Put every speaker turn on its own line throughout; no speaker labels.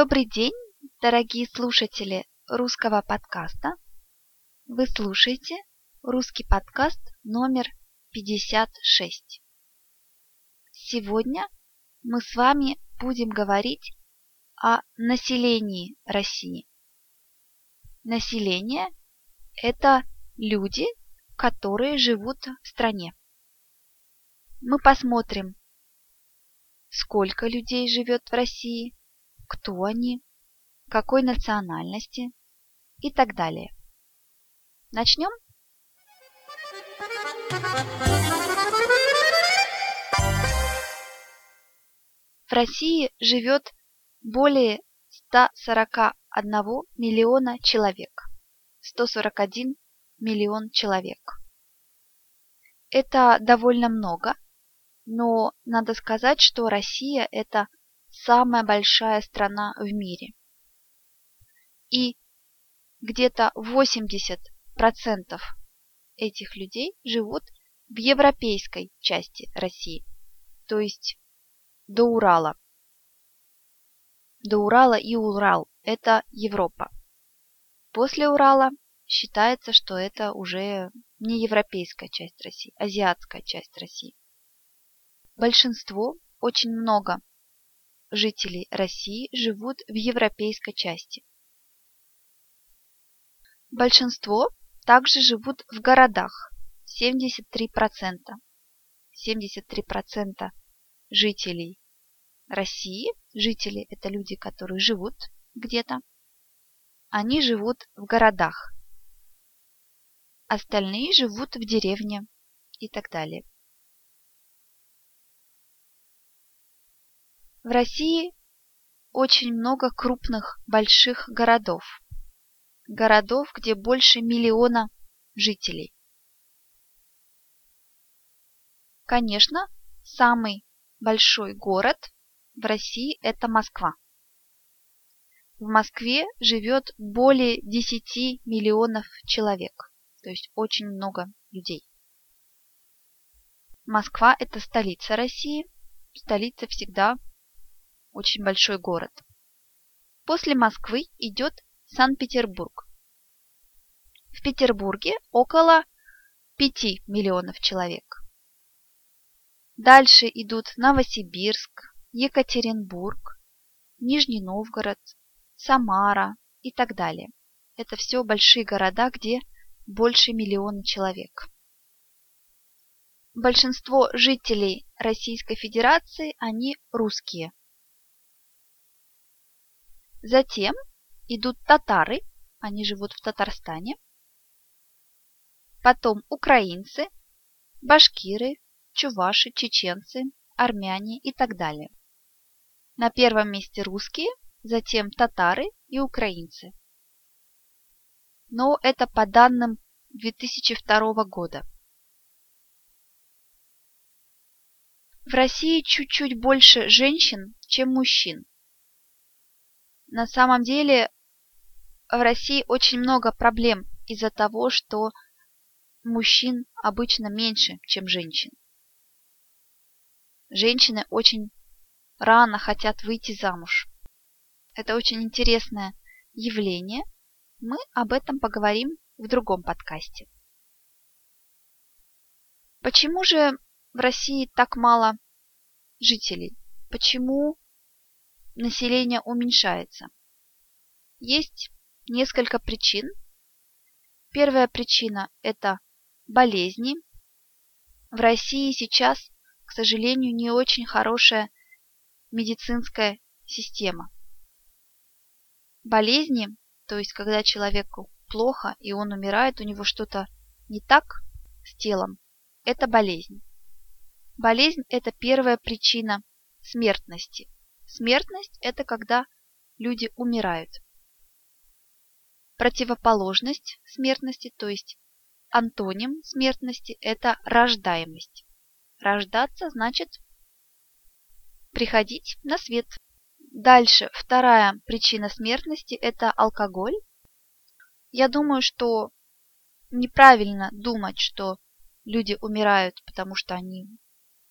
Добрый день, дорогие слушатели русского подкаста. Вы слушаете русский подкаст номер 56. Сегодня мы с вами будем говорить о населении России. Население – это люди, которые живут в стране. Мы посмотрим, сколько людей живет в России, кто они, какой национальности и так далее. Начнем? В России живет более 141 миллиона человек. 141 миллион человек. Это довольно много, но надо сказать, что Россия – это самая большая страна в мире. И где-то 80% этих людей живут в европейской части России, то есть до Урала. До Урала и Урал – это Европа. После Урала считается, что это уже не европейская часть России, азиатская часть России. Большинство, очень много жителей России живут в европейской части. Большинство также живут в городах, 73%. 73% жителей России, жители – это люди, которые живут где-то, они живут в городах. Остальные живут в деревне и так далее. В России очень много крупных больших городов. Городов, где больше миллиона жителей. Конечно, самый большой город в России – это Москва. В Москве живет более 10 миллионов человек, то есть очень много людей. Москва – это столица России. Столица всегда очень большой город. После Москвы идет Санкт-Петербург. В Петербурге около 5 миллионов человек. Дальше идут Новосибирск, Екатеринбург, Нижний Новгород, Самара и так далее. Это все большие города, где больше миллиона человек. Большинство жителей Российской Федерации, они русские. Затем идут татары, они живут в Татарстане. Потом украинцы, башкиры, чуваши, чеченцы, армяне и так далее. На первом месте русские, затем татары и украинцы. Но это по данным 2002 года. В России чуть-чуть больше женщин, чем мужчин. На самом деле в России очень много проблем из-за того, что мужчин обычно меньше, чем женщин. Женщины очень рано хотят выйти замуж. Это очень интересное явление. Мы об этом поговорим в другом подкасте. Почему же в России так мало жителей? Почему население уменьшается? Есть несколько причин. Первая причина – это болезни. В России сейчас, к сожалению, не очень хорошая медицинская система. Болезни, то есть когда человеку плохо и он умирает, у него что-то не так с телом, это болезнь. Болезнь – это первая причина смертности. Смертность – это когда люди умирают. Противоположность смертности, то есть антоним смертности – это рождаемость. Рождаться значит приходить на свет. Дальше, вторая причина смертности – это алкоголь. Я думаю, что неправильно думать, что люди умирают, потому что они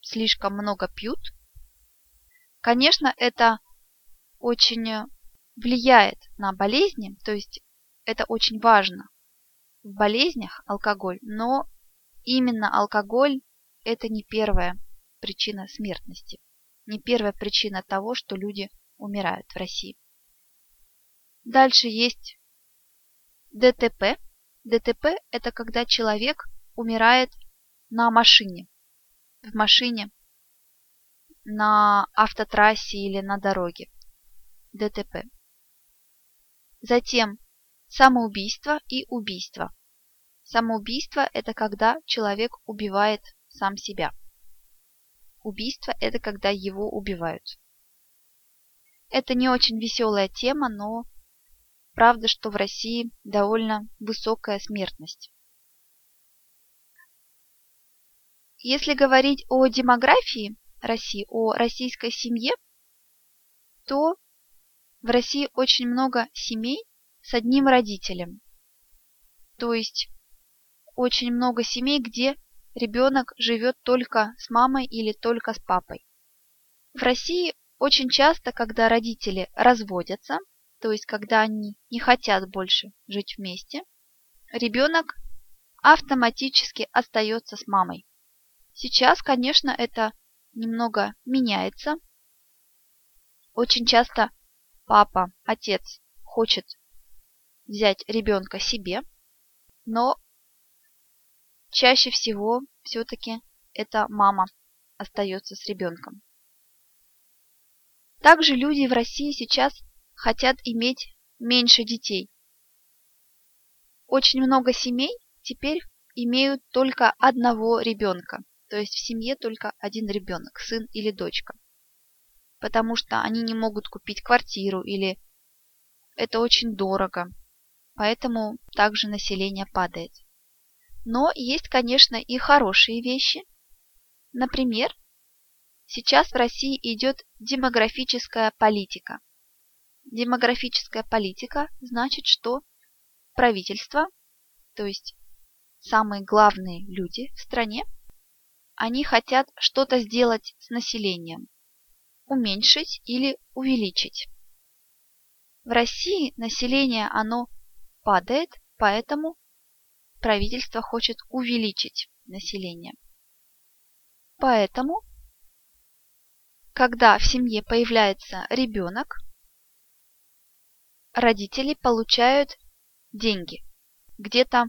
слишком много пьют. Конечно, это очень влияет на болезни, то есть это очень важно в болезнях алкоголь, но именно алкоголь это не первая причина смертности, не первая причина того, что люди умирают в России. Дальше есть ДТП. ДТП – это когда человек умирает на машине, в машине, на автотрассе или на дороге. ДТП. Затем самоубийство и убийство. Самоубийство – это когда человек убивает сам себя. Убийство – это когда его убивают. Это не очень веселая тема, но правда, что в России довольно высокая смертность. Если говорить о демографии России, о российской семье, то в России очень много семей с одним родителем. То есть очень много семей, где ребенок живет только с мамой или только с папой. В России очень часто, когда родители разводятся, то есть когда они не хотят больше жить вместе, ребенок автоматически остается с мамой. Сейчас, конечно, это немного меняется. Очень часто папа, отец хочет взять ребенка себе, но чаще всего все-таки это мама остается с ребенком. Также люди в России сейчас хотят иметь меньше детей. Очень много семей теперь имеют только одного ребенка, то есть в семье только один ребенок, сын или дочка. Потому что они не могут купить квартиру или это очень дорого, поэтому также население падает. Но есть, конечно, и хорошие вещи. Например, сейчас в России идет демографическая политика. Демографическая политика значит, что правительство, то есть самые главные люди в стране, они хотят что-то сделать с населением, уменьшить или увеличить. В России население оно падает, поэтому правительство хочет увеличить население. Поэтому, когда в семье появляется ребенок, родители получают деньги, где-то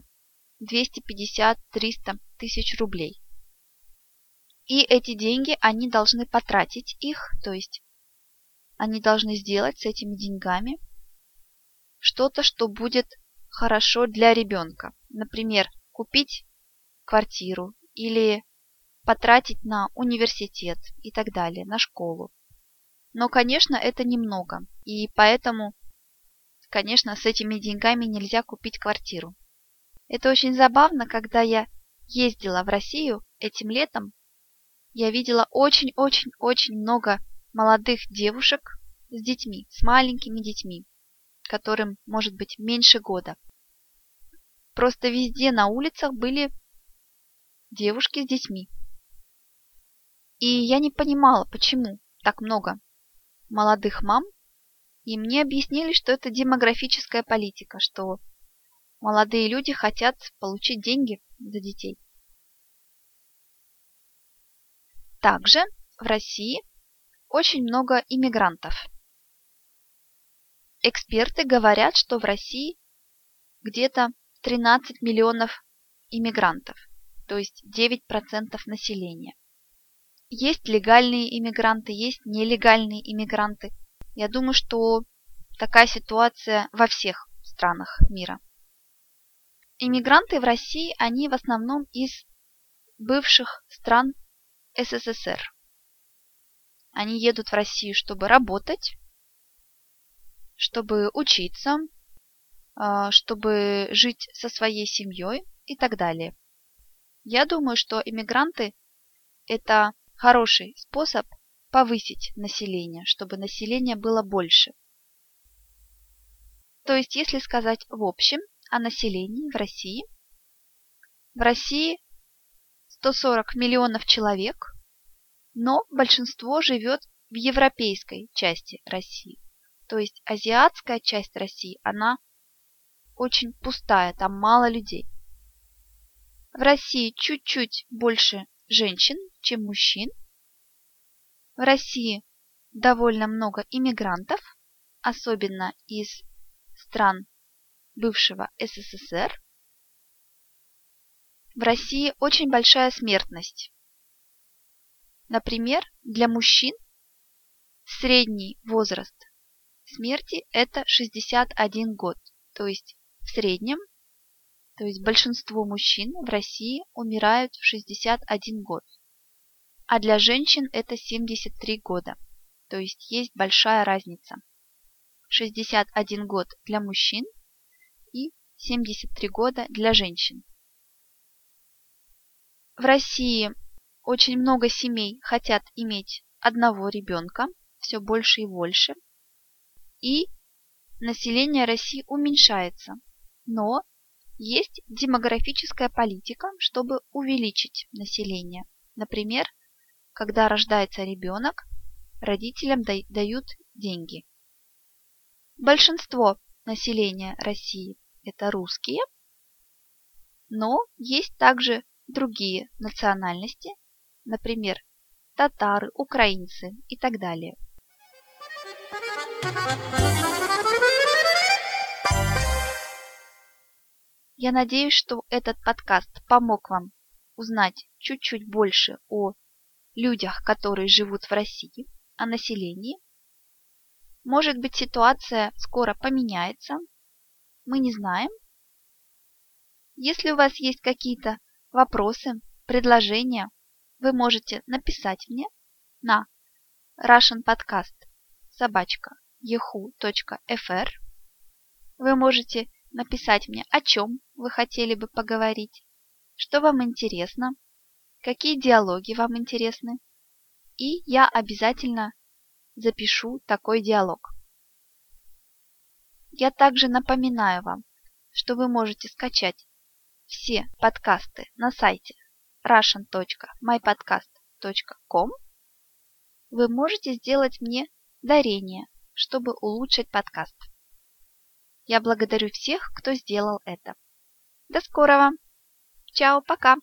250-300 тысяч рублей. И эти деньги они должны потратить их, то есть они должны сделать с этими деньгами что-то, что будет хорошо для ребенка. Например, купить квартиру или потратить на университет и так далее, на школу. Но, конечно, это немного, и поэтому, конечно, с этими деньгами нельзя купить квартиру. Это очень забавно, когда я ездила в Россию этим летом, я видела очень-очень-очень много молодых девушек с детьми, с маленькими детьми которым может быть меньше года. Просто везде на улицах были девушки с детьми. И я не понимала, почему так много молодых мам, и мне объяснили, что это демографическая политика, что молодые люди хотят получить деньги за детей. Также в России очень много иммигрантов. Эксперты говорят, что в России где-то 13 миллионов иммигрантов, то есть 9% населения. Есть легальные иммигранты, есть нелегальные иммигранты. Я думаю, что такая ситуация во всех странах мира. Иммигранты в России, они в основном из бывших стран СССР. Они едут в Россию, чтобы работать, чтобы учиться, а, чтобы жить со своей семьей и так далее. Я думаю, что иммигранты – это хороший способ повысить население, чтобы население было больше. То есть, если сказать в общем о населении в России, в России 140 миллионов человек, но большинство живет в европейской части России. То есть азиатская часть России, она очень пустая, там мало людей. В России чуть-чуть больше женщин, чем мужчин. В России довольно много иммигрантов, особенно из стран бывшего СССР. В России очень большая смертность. Например, для мужчин средний возраст смерти – это 61 год. То есть в среднем, то есть большинство мужчин в России умирают в 61 год. А для женщин это 73 года. То есть есть большая разница. 61 год для мужчин и 73 года для женщин. В России очень много семей хотят иметь одного ребенка, все больше и больше. И население России уменьшается. Но есть демографическая политика, чтобы увеличить население. Например, когда рождается ребенок, родителям дают деньги. Большинство населения России – это русские, но есть также другие национальности, например, татары, украинцы и так далее. Я надеюсь, что этот подкаст помог вам узнать чуть-чуть больше о людях, которые живут в России, о населении. Может быть, ситуация скоро поменяется. Мы не знаем. Если у вас есть какие-то вопросы, предложения, вы можете написать мне на Russian Podcast собачка yahoo.fr. Вы можете написать мне, о чем вы хотели бы поговорить, что вам интересно, какие диалоги вам интересны, и я обязательно запишу такой диалог. Я также напоминаю вам, что вы можете скачать все подкасты на сайте russian.mypodcast.com. Вы можете сделать мне дарение, чтобы улучшить подкаст. Я благодарю всех, кто сделал это. До скорого. Чао, пока.